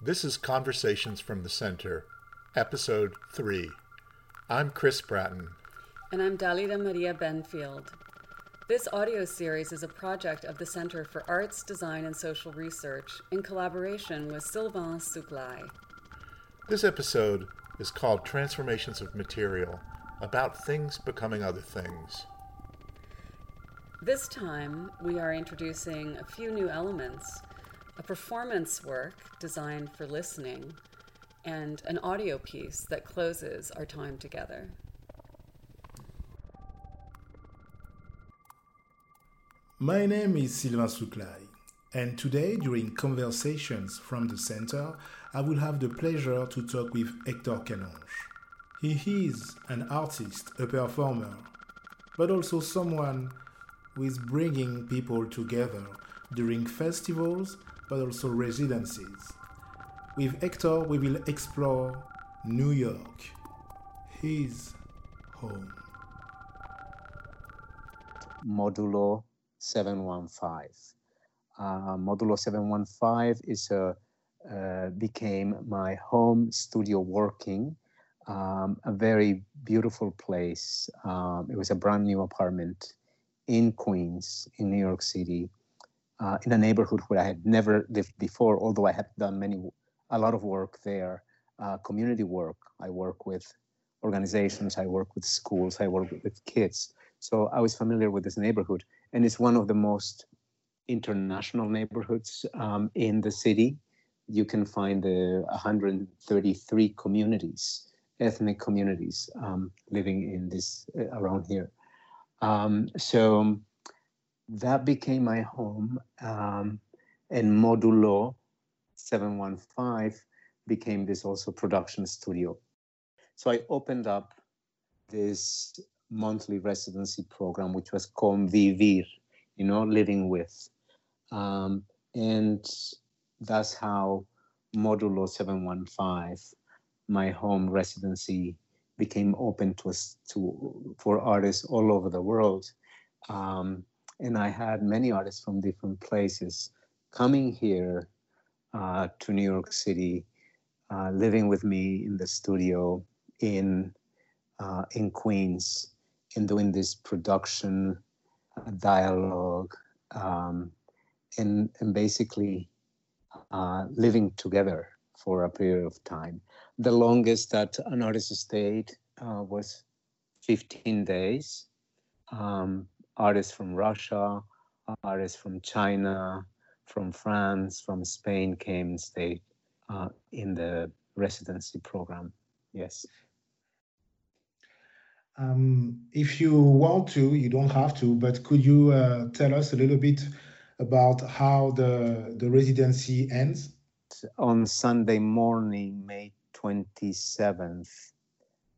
This is Conversations from the Center, Episode 3. I'm Chris Bratton. And I'm Dalida Maria Benfield. This audio series is a project of the Center for Arts, Design, and Social Research in collaboration with Sylvain Souklaye. This episode is called Transformations of Material about things becoming other things. This time, we are introducing a few new elements a performance work designed for listening, and an audio piece that closes our time together. My name is Sylvain Souklaye, and today, during Conversations from the Center, I will have the pleasure to talk with Hector Canonge. He is an artist, a performer, but also someone who is bringing people together during festivals but also residencies. With Hector, we will explore New York, his home. Modulo 715. Uh, Modulo 715 is a uh, became my home studio working. Um, a very beautiful place. Um, it was a brand new apartment in Queens, in New York City, uh, in a neighborhood where I had never lived before, although I had done many, a lot of work there, uh, community work. I work with organizations, I work with schools, I work with kids. So I was familiar with this neighborhood, and it's one of the most international neighborhoods um, in the city. You can find the 133 communities, ethnic communities um, living in this uh, around here. Um, so that became my home. Um, and Modulo 715 became this also production studio. So I opened up this monthly residency program, which was Convivir, you know, living with. Um, and that's how Modulo 715, my home residency, became open to us to for artists all over the world. Um, and I had many artists from different places coming here uh, to New York City, uh, living with me in the studio in uh, in Queens, and doing this production uh, dialogue, um, and and basically uh, living together for a period of time. The longest that an artist stayed uh, was 15 days. Um, artists from Russia, artists from China, from France, from Spain came and stayed uh, in the residency program. Yes. Um, if you want to, you don't have to, but could you uh, tell us a little bit about how the, the residency ends? On Sunday morning, May 27th,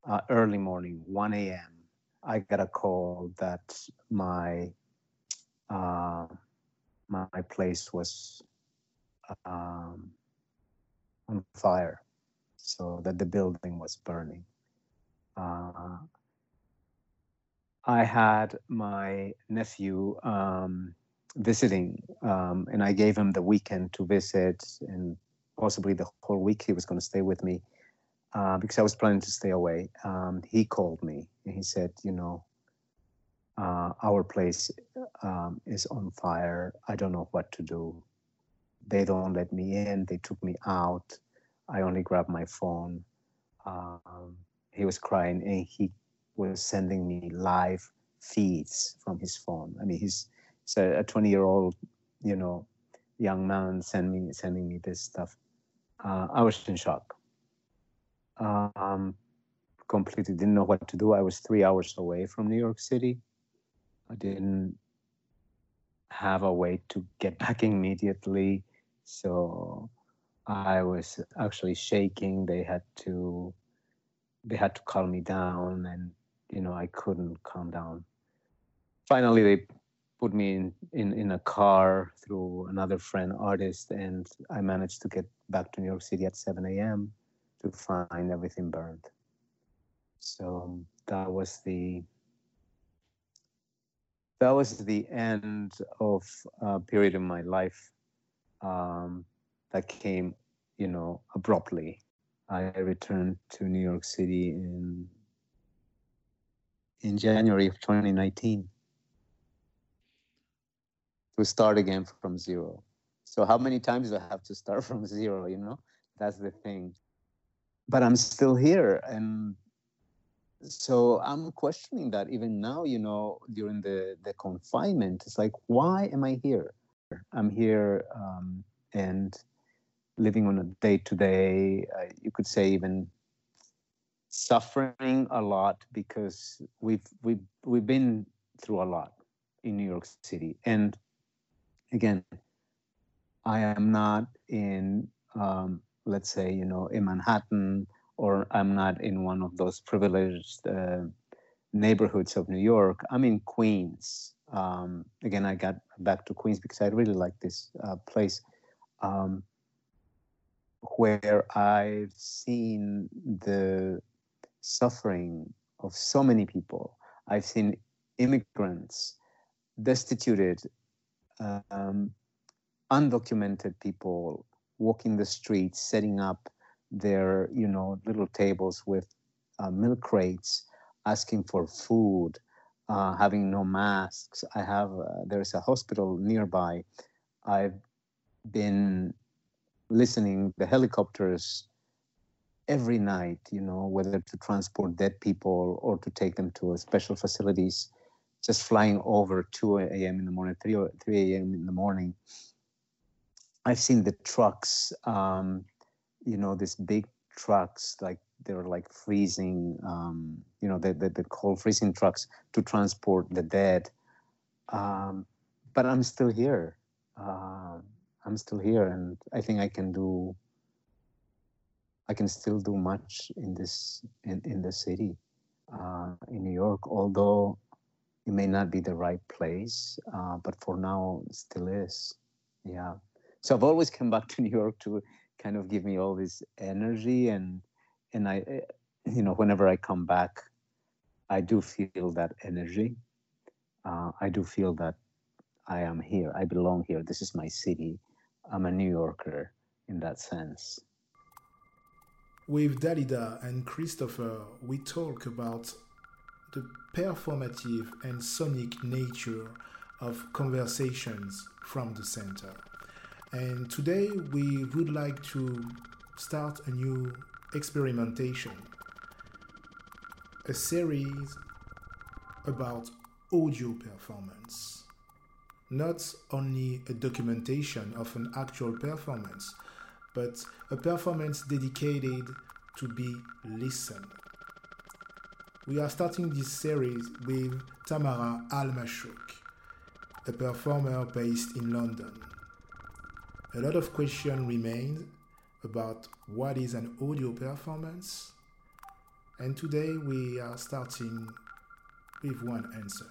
uh, early morning, 1 a.m., I got a call that my uh, my place was um, on fire, so that the building was burning. Uh, I had my nephew um, visiting, um, and I gave him the weekend to visit, and possibly the whole week he was going to stay with me uh, because I was planning to stay away. Um, he called me and he said, you know, uh, our place um, is on fire. I don't know what to do. They don't let me in. They took me out. I only grabbed my phone. Um, he was crying and he was sending me live feeds from his phone. I mean, he's, he's a 20 year old, you know, young man send me, sending me this stuff. Uh, I was in shock um, completely didn't know what to do. I was three hours away from New York City. I didn't have a way to get back immediately. So I was actually shaking. They had to they had to calm me down and you know I couldn't calm down. Finally they put me in, in, in a car through another friend artist and I managed to get back to New York City at 7 a.m to find everything burned. So that was the that was the end of a period in my life um, that came you know, abruptly. I returned to New York City in in January of 2019 to start again from zero. So how many times do I have to start from zero? You know, that's the thing. But I'm still here, and so I'm questioning that even now. You know, during the the confinement, it's like, why am I here? I'm here um, and living on a day to day. You could say even suffering a lot because we've we've we've been through a lot in New York City, and again, I am not in, um, let's say, you know, in Manhattan, or I'm not in one of those privileged uh, neighborhoods of New York. I'm in Queens. Um, again, I got back to Queens because I really like this uh, place um, where I've seen the suffering of so many people. I've seen immigrants destituted um, undocumented people walking the streets, setting up their, you know, little tables with uh, milk crates, asking for food, uh, having no masks. I have, uh, there's a hospital nearby. I've been listening the helicopters every night, you know, whether to transport dead people or to take them to special facilities just flying over 2 a.m. in the morning, 3, 3 a.m. in the morning. I've seen the trucks, um, you know, these big trucks, like they're like freezing, um, you know, the, the, the, cold freezing trucks to transport the dead. Um, but I'm still here. Uh, I'm still here, and I think I can do. I can still do much in this in in the city, uh, in New York. Although it may not be the right place, uh, but for now, still is. Yeah. So I've always come back to New York to kind of give me all this energy, and and I, eh, you know, whenever I come back, I do feel that energy. Uh, I do feel that I am here. I belong here. This is my city. I'm a New Yorker in that sense. With Dalida and Christopher, we talk about the performative and sonic nature of conversations from the center. And today we would like to start a new experimentation, a series about audio performance. Not only a documentation of an actual performance, but a performance dedicated to be listened we are starting this series with Tamara Al-Mashouk, a performer based in London. A lot of questions remain about what is an audio performance, and today we are starting with one answer.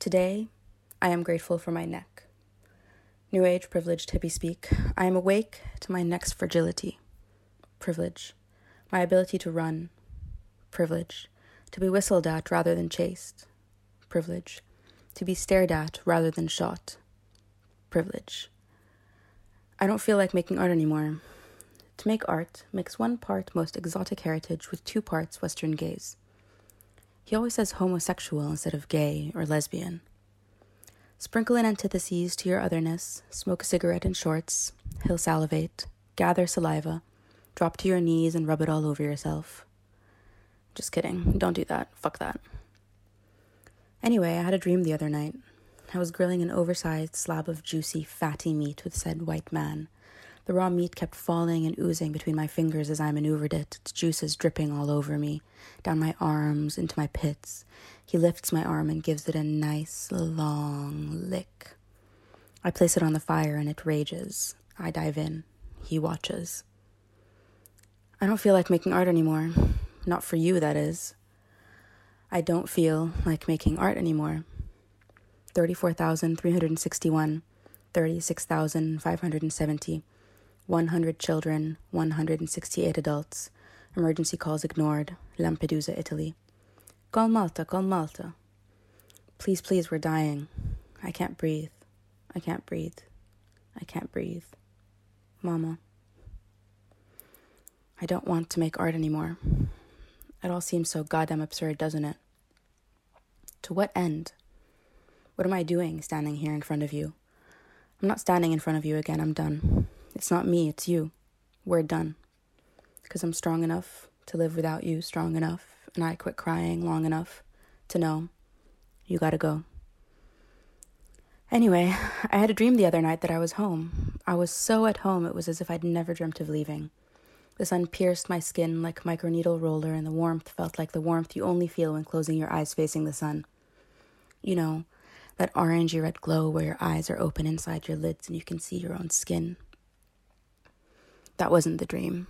Today, I am grateful for my neck. New Age privileged hippie speak, I am awake to my neck's fragility. Privilege. My ability to run, privilege, to be whistled at rather than chased, privilege, to be stared at rather than shot, privilege. I don't feel like making art anymore. To make art, mix one part most exotic heritage with two parts Western gaze. He always says homosexual instead of gay or lesbian. Sprinkle in antitheses to your otherness, smoke a cigarette in shorts, he'll salivate, gather saliva, Drop to your knees and rub it all over yourself. Just kidding. Don't do that. Fuck that. Anyway, I had a dream the other night. I was grilling an oversized slab of juicy, fatty meat with said white man. The raw meat kept falling and oozing between my fingers as I maneuvered it, its juices dripping all over me, down my arms, into my pits. He lifts my arm and gives it a nice, long lick. I place it on the fire and it rages. I dive in. He watches. I don't feel like making art anymore. Not for you, that is. I don't feel like making art anymore. 34,361, 36,570, 100 children, 168 adults, emergency calls ignored, Lampedusa, Italy. Call Malta, call Malta. Please, please, we're dying. I can't breathe. I can't breathe. I can't breathe. Mama. I don't want to make art anymore. It all seems so goddamn absurd, doesn't it? To what end? What am I doing standing here in front of you? I'm not standing in front of you again, I'm done. It's not me, it's you. We're done. Because I'm strong enough to live without you, strong enough, and I quit crying long enough to know you gotta go. Anyway, I had a dream the other night that I was home. I was so at home it was as if I'd never dreamt of leaving. The sun pierced my skin like microneedle roller, and the warmth felt like the warmth you only feel when closing your eyes facing the sun. You know, that orangey red glow where your eyes are open inside your lids and you can see your own skin. That wasn't the dream.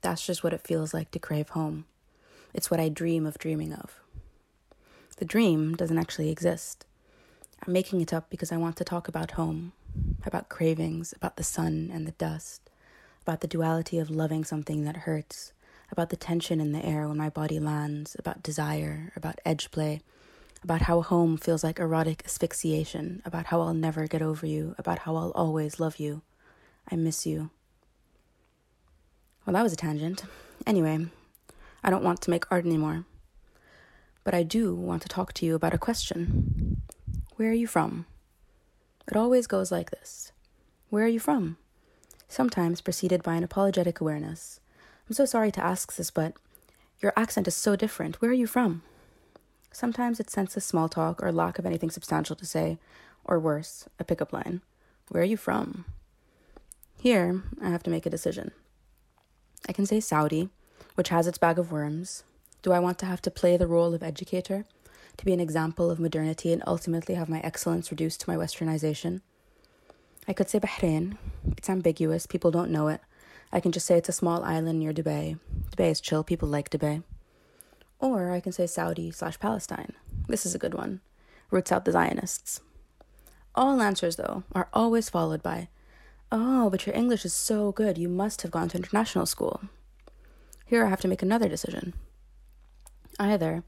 That's just what it feels like to crave home. It's what I dream of dreaming of. The dream doesn't actually exist. I'm making it up because I want to talk about home, about cravings, about the sun and the dust, about the duality of loving something that hurts, about the tension in the air when my body lands, about desire, about edge play, about how home feels like erotic asphyxiation, about how I'll never get over you, about how I'll always love you. I miss you. Well, that was a tangent. Anyway, I don't want to make art anymore. But I do want to talk to you about a question. Where are you from? It always goes like this Where are you from? Sometimes preceded by an apologetic awareness. I'm so sorry to ask this, but your accent is so different. Where are you from? Sometimes it senses small talk or lack of anything substantial to say, or worse, a pickup line. Where are you from? Here, I have to make a decision. I can say Saudi, which has its bag of worms. Do I want to have to play the role of educator, to be an example of modernity and ultimately have my excellence reduced to my westernization? I could say Bahrain. It's ambiguous, people don't know it. I can just say it's a small island near Dubai. Dubai is chill, people like Dubai. Or I can say Saudi slash Palestine. This is a good one. Roots out the Zionists. All answers, though, are always followed by, Oh, but your English is so good, you must have gone to international school. Here I have to make another decision. Either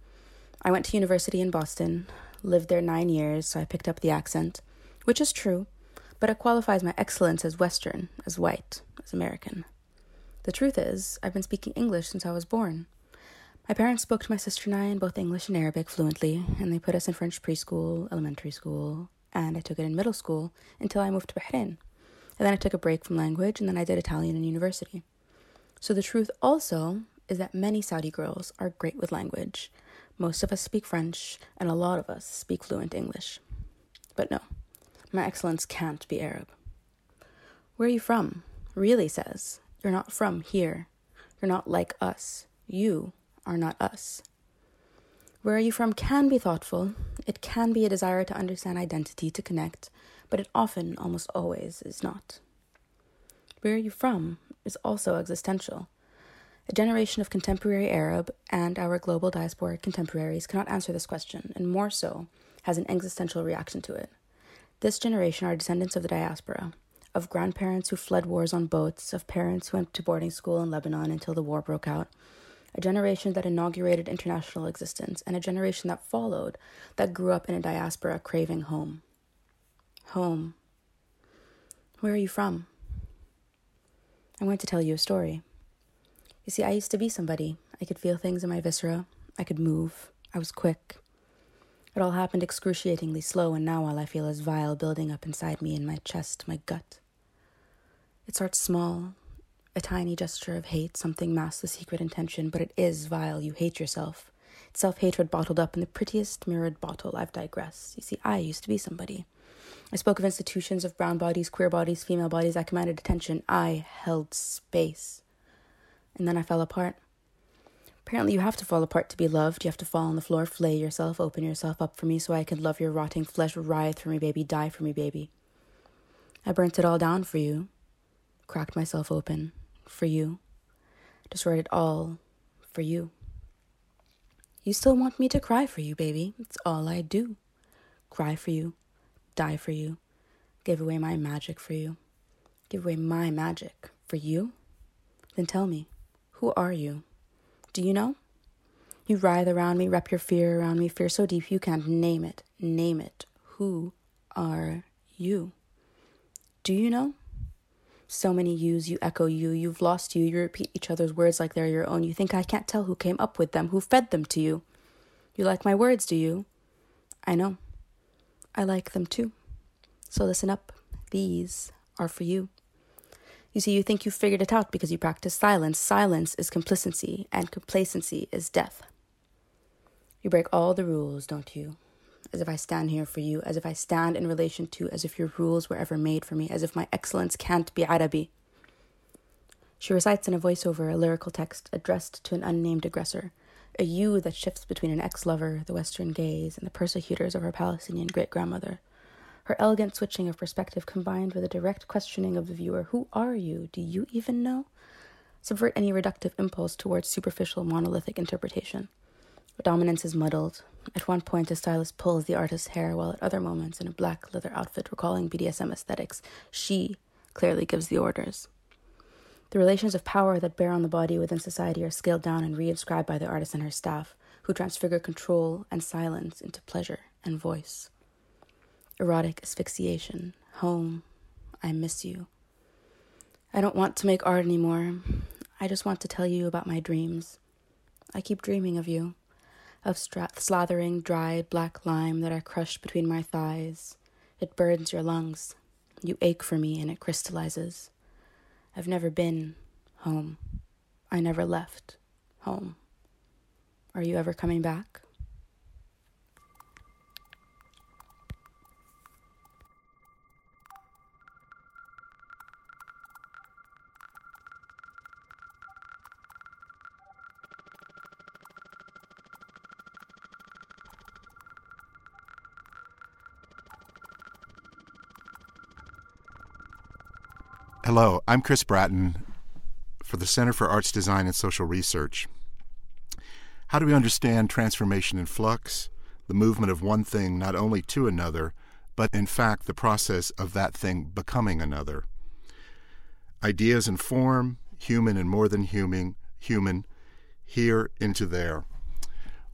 I went to university in Boston, lived there nine years, so I picked up the accent, which is true, but it qualifies my excellence as Western, as white, as American. The truth is, I've been speaking English since I was born. My parents spoke to my sister and I in both English and Arabic fluently, and they put us in French preschool, elementary school, and I took it in middle school until I moved to Bahrain. And then I took a break from language, and then I did Italian in university. So the truth also is that many Saudi girls are great with language. Most of us speak French, and a lot of us speak fluent English. But no, my excellence can't be Arab. Where are you from? Really says, You're not from here. You're not like us. You are not us. Where are you from can be thoughtful. It can be a desire to understand identity, to connect, but it often, almost always, is not. Where are you from is also existential. A generation of contemporary Arab and our global diasporic contemporaries cannot answer this question, and more so, has an existential reaction to it. This generation are descendants of the diaspora, of grandparents who fled wars on boats, of parents who went to boarding school in Lebanon until the war broke out, a generation that inaugurated international existence, and a generation that followed, that grew up in a diaspora craving home. Home. Where are you from? I'm going to tell you a story. You see, I used to be somebody. I could feel things in my viscera. I could move. I was quick. It all happened excruciatingly slow, and now all I feel is vile building up inside me in my chest, my gut. It starts small, a tiny gesture of hate, something masks the secret intention, but it is vile. You hate yourself. It's Self hatred bottled up in the prettiest mirrored bottle. I've digressed. You see, I used to be somebody. I spoke of institutions of brown bodies, queer bodies, female bodies. I commanded attention. I held space. And then I fell apart. Apparently, you have to fall apart to be loved. You have to fall on the floor, flay yourself, open yourself up for me so I could love your rotting flesh, writhe for me, baby, die for me, baby. I burnt it all down for you, cracked myself open for you, destroyed it all for you. You still want me to cry for you, baby. It's all I do. Cry for you, die for you, give away my magic for you, give away my magic for you? Then tell me, who are you? Do you know? You writhe around me, wrap your fear around me, fear so deep you can't name it. Name it. Who are you? Do you know? So many yous, you echo you, you've lost you, you repeat each other's words like they're your own. You think I can't tell who came up with them, who fed them to you. You like my words, do you? I know. I like them too. So listen up. These are for you. You see, you think you figured it out because you practice silence. Silence is complacency, and complacency is death. You break all the rules, don't you? As if I stand here for you, as if I stand in relation to, as if your rules were ever made for me, as if my excellence can't be Arabi. She recites in a voiceover a lyrical text addressed to an unnamed aggressor, a you that shifts between an ex lover, the Western gaze, and the persecutors of her Palestinian great grandmother. Her elegant switching of perspective combined with a direct questioning of the viewer Who are you? Do you even know? subvert any reductive impulse towards superficial monolithic interpretation. Dominance is muddled. At one point, a stylist pulls the artist's hair, while at other moments, in a black leather outfit recalling BDSM aesthetics, she clearly gives the orders. The relations of power that bear on the body within society are scaled down and reinscribed by the artist and her staff, who transfigure control and silence into pleasure and voice erotic asphyxiation. Home, I miss you. I don't want to make art anymore. I just want to tell you about my dreams. I keep dreaming of you, of stra- slathering dried black lime that I crushed between my thighs. It burns your lungs. You ache for me and it crystallizes. I've never been home. I never left home. Are you ever coming back? Hello, I'm Chris Bratton for the Center for Arts Design and Social Research. How do we understand transformation in flux, the movement of one thing not only to another, but in fact the process of that thing becoming another? Ideas and form, human and more than human, human, here into there.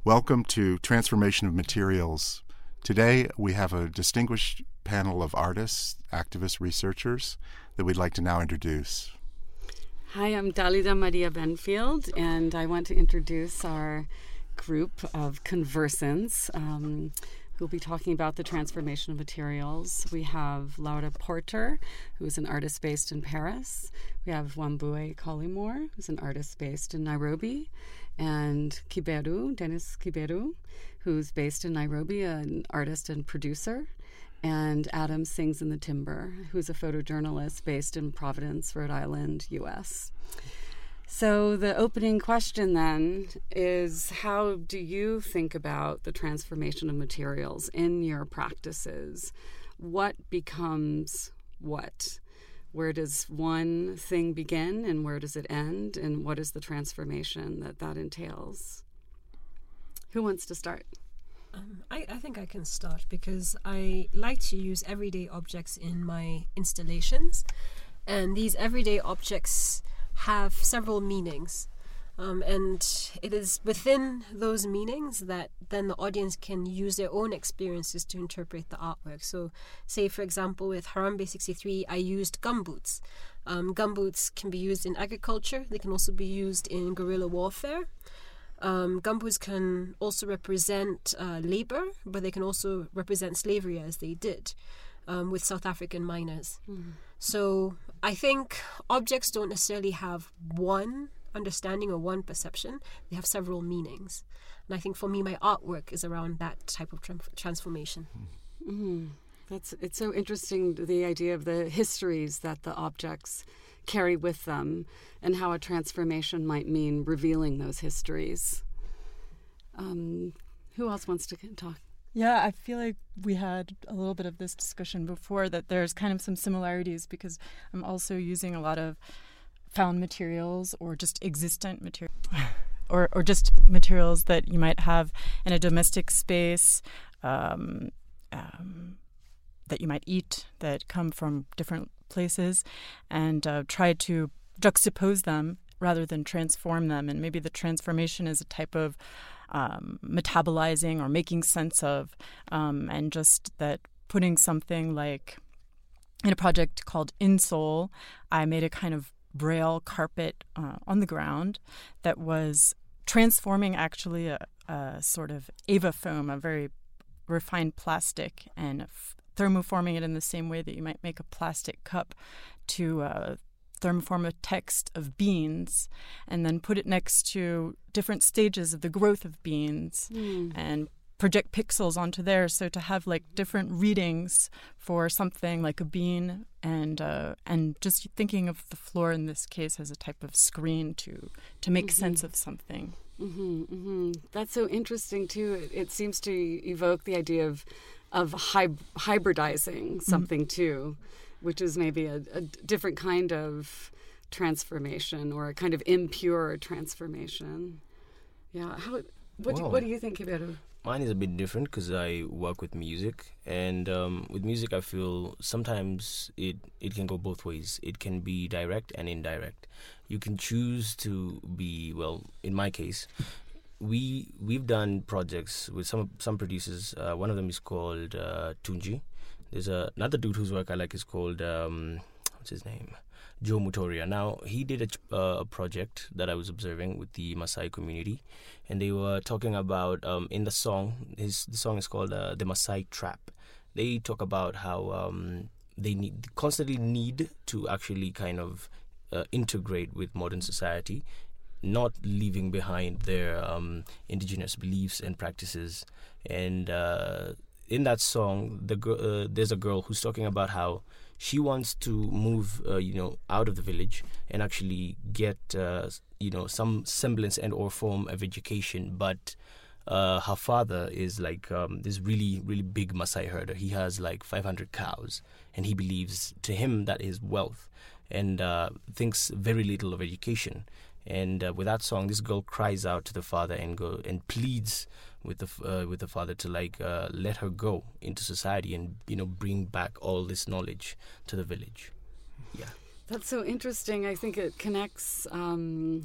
Welcome to Transformation of Materials. Today we have a distinguished panel of artists, activists, researchers that we'd like to now introduce. Hi, I'm Dalida Maria Benfield, and I want to introduce our group of conversants um, who'll be talking about the transformation of materials. We have Laura Porter, who's an artist based in Paris. We have Wambui Collymore, who's an artist based in Nairobi. And Kiberu, Dennis Kiberu, who's based in Nairobi, an artist and producer and Adam Sings in the Timber, who's a photojournalist based in Providence, Rhode Island, US. So, the opening question then is How do you think about the transformation of materials in your practices? What becomes what? Where does one thing begin and where does it end? And what is the transformation that that entails? Who wants to start? I, I think I can start because I like to use everyday objects in my installations, and these everyday objects have several meanings. Um, and it is within those meanings that then the audience can use their own experiences to interpret the artwork. So, say for example, with Harambee 63, I used gumboots. Um, gumboots can be used in agriculture, they can also be used in guerrilla warfare. Um, gumboots can also represent uh, labor, but they can also represent slavery as they did um, with South African miners. Mm. So I think objects don't necessarily have one understanding or one perception, they have several meanings. And I think for me, my artwork is around that type of tra- transformation. Mm. That's it's so interesting the idea of the histories that the objects carry with them and how a transformation might mean revealing those histories. Um, who else wants to talk? Yeah, I feel like we had a little bit of this discussion before that there's kind of some similarities because I'm also using a lot of found materials or just existent material or, or just materials that you might have in a domestic space um, um, that you might eat that come from different places and uh, try to juxtapose them rather than transform them. And maybe the transformation is a type of um, metabolizing or making sense of, um, and just that putting something like in a project called Insole, I made a kind of braille carpet uh, on the ground that was transforming actually a, a sort of ava foam, a very refined plastic, and thermoforming it in the same way that you might make a plastic cup to uh, thermoform a text of beans and then put it next to different stages of the growth of beans mm. and project pixels onto there. So to have like different readings for something like a bean and uh, and just thinking of the floor in this case as a type of screen to to make mm-hmm. sense of something. Mm-hmm, mm-hmm. That's so interesting too. It, it, seems to evoke the idea of of hy- hybridizing mm-hmm. something too, which is maybe a, a different kind of transformation or a kind of impure transformation. Yeah. How? What, do, what do you think about it? Mine is a bit different because I work with music, and um, with music, I feel sometimes it it can go both ways. It can be direct and indirect. You can choose to be well. In my case, we we've done projects with some some producers. Uh, one of them is called uh, Tunji. There's a, another dude whose work I like is called um, what's his name, Joe Mutoria. Now he did a, uh, a project that I was observing with the Maasai community and they were talking about um, in the song. His the song is called uh, "The Maasai Trap." They talk about how um, they need constantly need to actually kind of uh, integrate with modern society, not leaving behind their um, indigenous beliefs and practices. And uh, in that song, the uh, there's a girl who's talking about how she wants to move, uh, you know, out of the village and actually get, uh, you know, some semblance and or form of education. But uh, her father is like um, this really, really big Maasai herder. He has like 500 cows, and he believes to him that is wealth, and uh, thinks very little of education. And uh, with that song, this girl cries out to the father and go and pleads with the uh, with the father to like uh, let her go into society and you know bring back all this knowledge to the village. Yeah, that's so interesting. I think it connects. Um,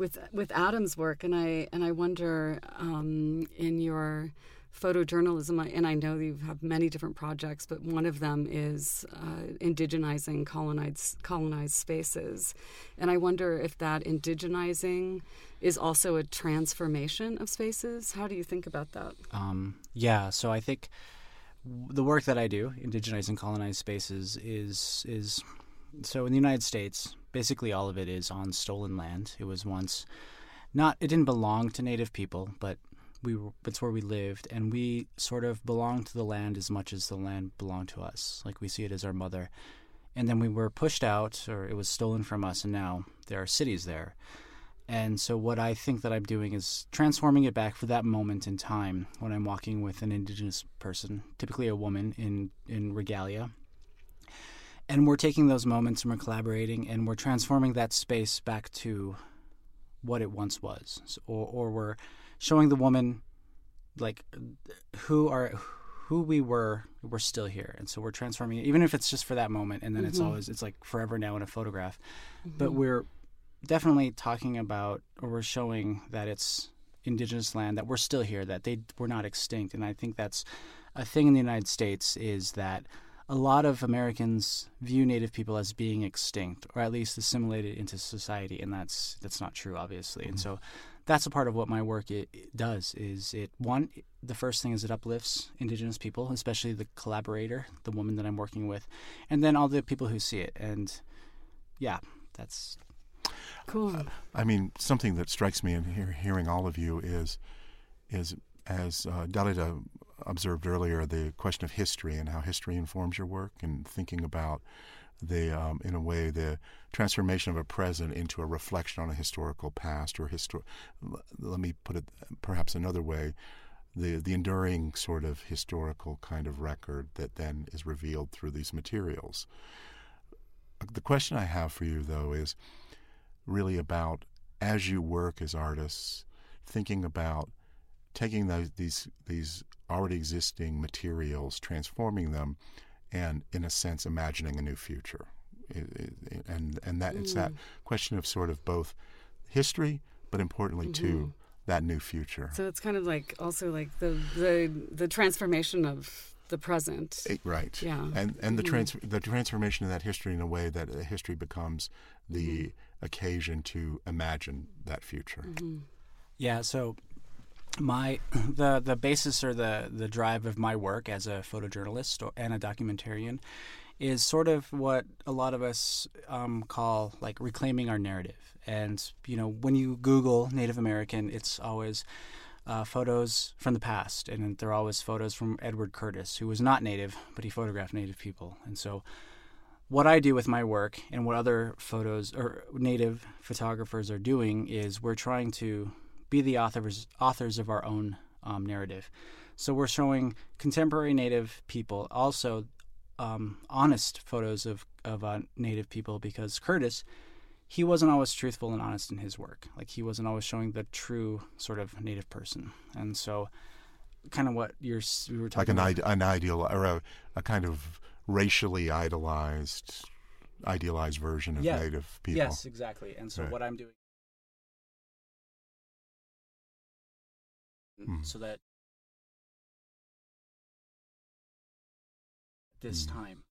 with with Adam's work, and I and I wonder um, in your photojournalism, and I know you have many different projects, but one of them is uh, indigenizing colonized colonized spaces, and I wonder if that indigenizing is also a transformation of spaces. How do you think about that? Um, yeah, so I think the work that I do, indigenizing colonized spaces, is is so in the United States, basically all of it is on stolen land. It was once not it didn't belong to native people, but we it's where we lived, and we sort of belonged to the land as much as the land belonged to us. Like we see it as our mother. And then we were pushed out, or it was stolen from us, and now there are cities there. And so, what I think that I'm doing is transforming it back for that moment in time when I'm walking with an indigenous person, typically a woman in, in regalia. And we're taking those moments and we're collaborating and we're transforming that space back to what it once was. Or, or we're showing the woman like who are who we were we're still here and so we're transforming it even if it's just for that moment and then mm-hmm. it's always it's like forever now in a photograph mm-hmm. but we're definitely talking about or we're showing that it's indigenous land that we're still here that they we're not extinct and i think that's a thing in the united states is that a lot of Americans view Native people as being extinct, or at least assimilated into society, and that's that's not true, obviously. Mm-hmm. And so, that's a part of what my work it, it does is it one the first thing is it uplifts indigenous people especially the collaborator the woman that i'm working with and then all the people who see it and yeah that's cool. I mean something that strikes me in hear, hearing all of you is is as uh, dalida observed earlier the question of history and how history informs your work and thinking about the um, in a way the transformation of a present into a reflection on a historical past or histor- let me put it perhaps another way the the enduring sort of historical kind of record that then is revealed through these materials. The question i have for you though is really about as you work as artists thinking about taking those, these these already existing materials transforming them and in a sense imagining a new future and and that mm. it's that mm. question of sort of both history but importantly mm-hmm. too that new future so it's kind of like also like the the the transformation of the present. Eh, right. Yeah. And and the Mhm. trans the transformation of that history in a way that uh, history becomes the Mm-hmm. occasion to imagine that future. Yeah, so my the the basis or the the drive of my work as a photojournalist and a documentarian is sort of what a lot of us um, call like reclaiming our narrative. And you know, when you Google Native American, it's always uh, photos from the past, and they're always photos from Edward Curtis, who was not Native, but he photographed Native people. And so, what I do with my work and what other photos or Native photographers are doing is we're trying to be the authors authors of our own um, narrative. So we're showing contemporary Native people, also um, honest photos of of uh, Native people, because Curtis, he wasn't always truthful and honest in his work. Like he wasn't always showing the true sort of Native person, and so kind of what you're we were Like talking an about. an ideal or a, a kind of racially idolized idealized version of Yeah. native people. Yes, exactly. And so Right. what I'm doing Mhm. so that this Mhm. time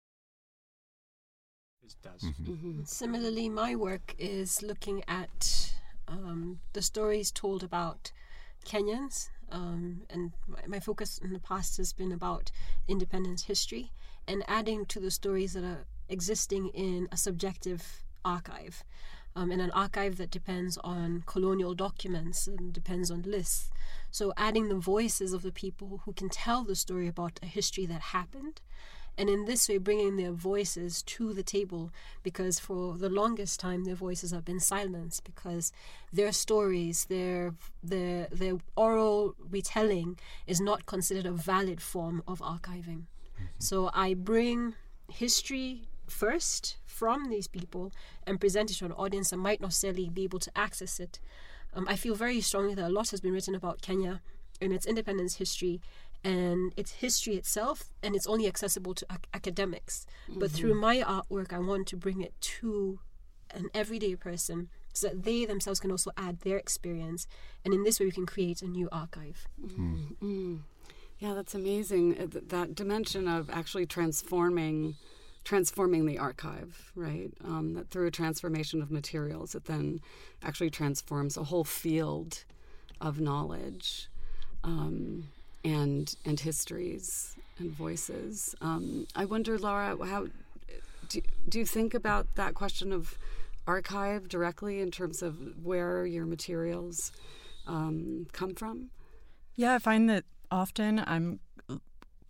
this does. Mhm. Mhm. Similarly, my work is looking at um, the stories told about Kenyans, um, and my, my focus in the past has been about independence history and adding to the stories that are existing in a subjective archive. Um, and an archive that depends on colonial documents and depends on lists. So, adding the voices of the people who can tell the story about a history that happened and in this way bringing their voices to the table because for the longest time their voices have been silenced because their stories their their their oral retelling is not considered a valid form of archiving so i bring history first from these people and present it to an audience that might not necessarily be able to access it um, i feel very strongly that a lot has been written about kenya and its independence history and its history itself, and it's only accessible to ac- academics. But through my artwork, I want to bring it to an everyday person so that they themselves can also add their experience, and in this way, we can create a new archive. Mm. Yeah, that's amazing. Uh, that dimension of actually transforming, transforming the archive, right? Um, that through a transformation of materials, it then actually transforms a whole field of knowledge, um, and and histories and voices. Um, I wonder, Laura, how do do you think about that question of archive directly in terms of where your materials um, come from? Yeah, I find that often I'm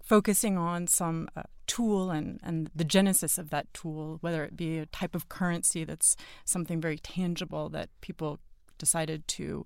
focusing on some uh, tool and, and the genesis of that tool, whether it be a type of currency that's something very tangible that people decided to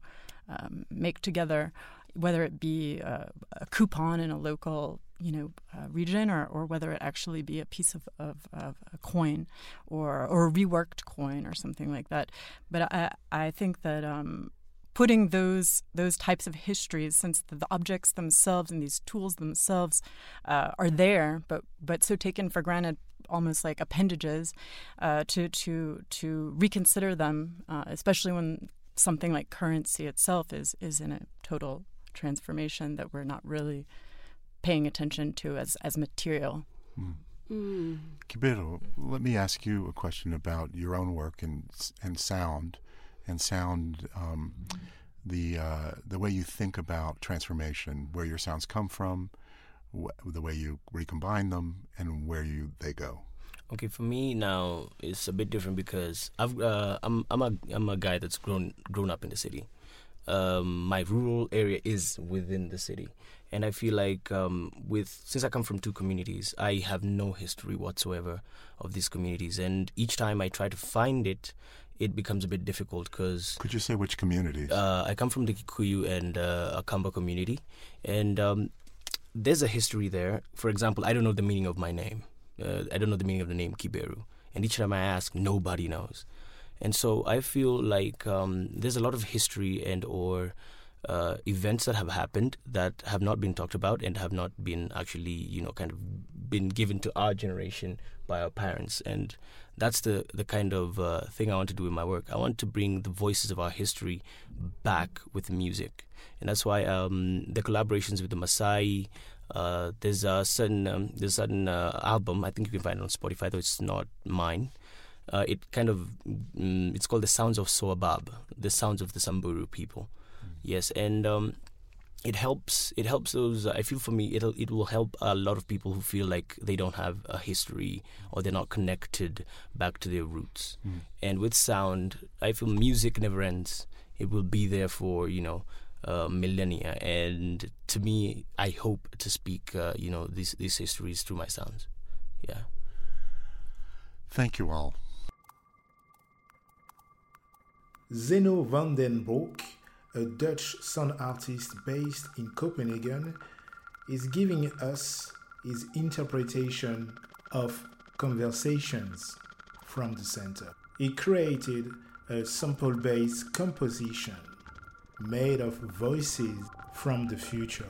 um, make together, whether it be a, a coupon in a local you know uh, region or, or whether it actually be a piece of, of, of a coin or or a reworked coin or something like that. But I I think that um, putting those those types of histories, since the, the objects themselves and these tools themselves uh, are there, but but so taken for granted, almost like appendages, uh, to to to reconsider them, uh, especially when something like currency itself is is in a total transformation that we're not really paying attention to as as material. Mm. Kiberu, let me ask you a question about your own work and and sound, and sound, um, the uh, the way you think about transformation, where your sounds come from, wh- the way you recombine them, and where you they go. Okay, for me now it's a bit different because I've uh, I'm I'm a I'm a guy that's grown grown up in the city. Um, my rural area is within the city, and I feel like um, with since I come from two communities, I have no history whatsoever of these communities, and each time I try to find it, it becomes a bit difficult because Could you say which communities? uh, I come from the Kikuyu and uh, Akamba community, and um, there's a history there. For example, I don't know the meaning of my name. Uh, I don't know the meaning of the name Kiberu, and each time I ask, nobody knows. And so I feel like um, there's a lot of history and or uh, events that have happened that have not been talked about and have not been actually, you know, kind of been given to our generation by our parents. And that's the, the kind of uh, thing I want to do in my work. I want to bring the voices of our history back with music. And that's why um, the collaborations with the Maasai, Uh, there's a certain um, there's a certain uh, album I think you can find it on Spotify though it's not mine. Uh, it kind of mm, it's called the Sounds of Soabab, the sounds of the Samburu people. Yes, and um, it helps. It helps those. I feel for me, it'll it will help a lot of people who feel like they don't have a history or they're not connected back to their roots. And with sound, I feel music never ends. It will be there for you know uh, millennia. And to me, I hope to speak uh, you know these these histories through my sounds. Yeah. Thank you all. Zeno van den Broek, a Dutch sound artist based in Copenhagen, is giving us his interpretation of conversations from the center. He created a sample based composition made of voices from the future.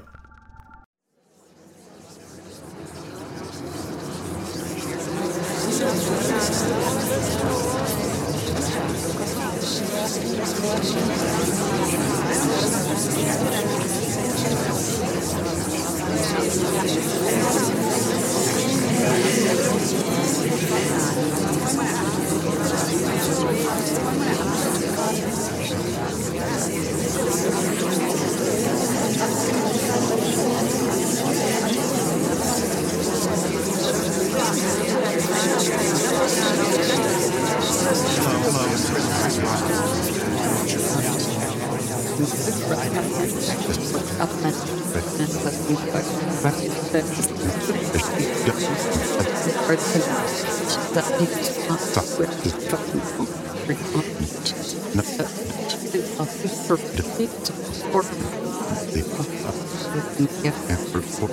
Jesus.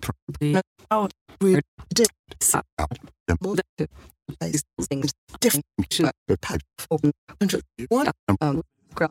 properly out with things different platform. What? Um, grab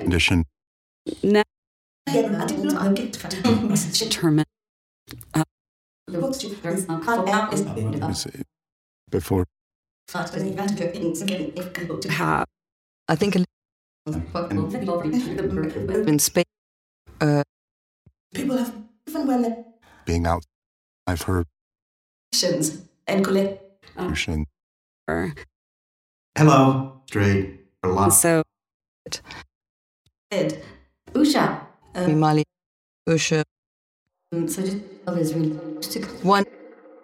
Condition. Now, determine Before have I think a in space. Uh, People have even when being out, I've heard. And collect Condition. her. Hello, straight. Or And loud. so it. Usha. Um, Mali, Usha, so just is really one.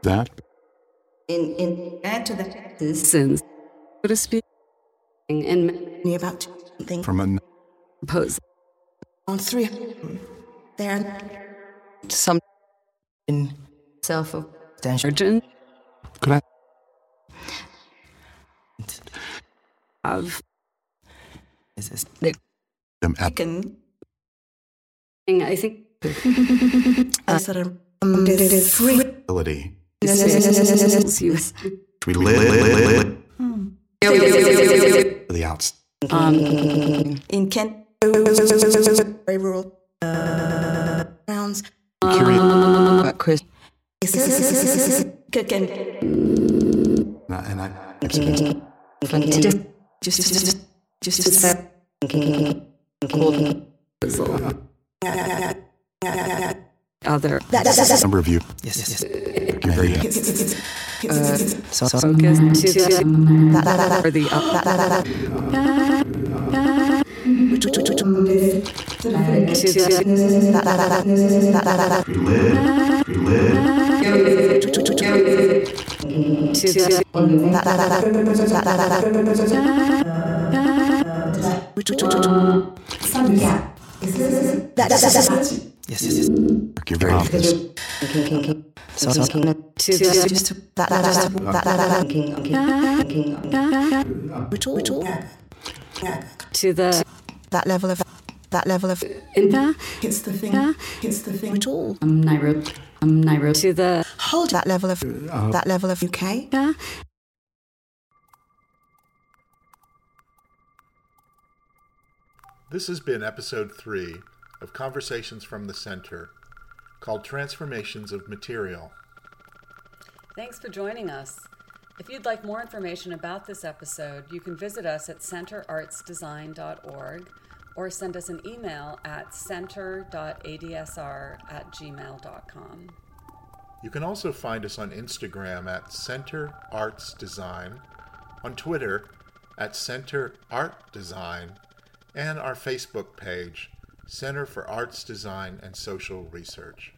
That? In in add to that sins, so to speak, and many about something. From an propose on three. There. Some in self of origin could I of them at can I think. I sort of um, free ability. Use to be lit, lit, lit, lit, lit the outs. Um in Kent very rural uh, rounds Curious. uh, Chris, can again. And I, Just, just, just, just, Other Number of you. yes, yes, yes. Very good. So, so, focus to the or the up to the to the yes, yes, yes. You're very good. So, so, to the just, to the that level of, that level of, in the it's the thing, it's the thing. At all. um, Nairobi um, Nairobi. To the Hold that level of, that level of UK. This has been episode three of Conversations from the Center called Transformations of Material. Thanks for joining us. If you'd like more information about this episode, you can visit us at centerartsdesign.org or send us an email at center.adsr at gmail.com. You can also find us on Instagram at Center Arts Design, on Twitter at Center Art Design, and our Facebook page, Center for Arts Design and Social Research.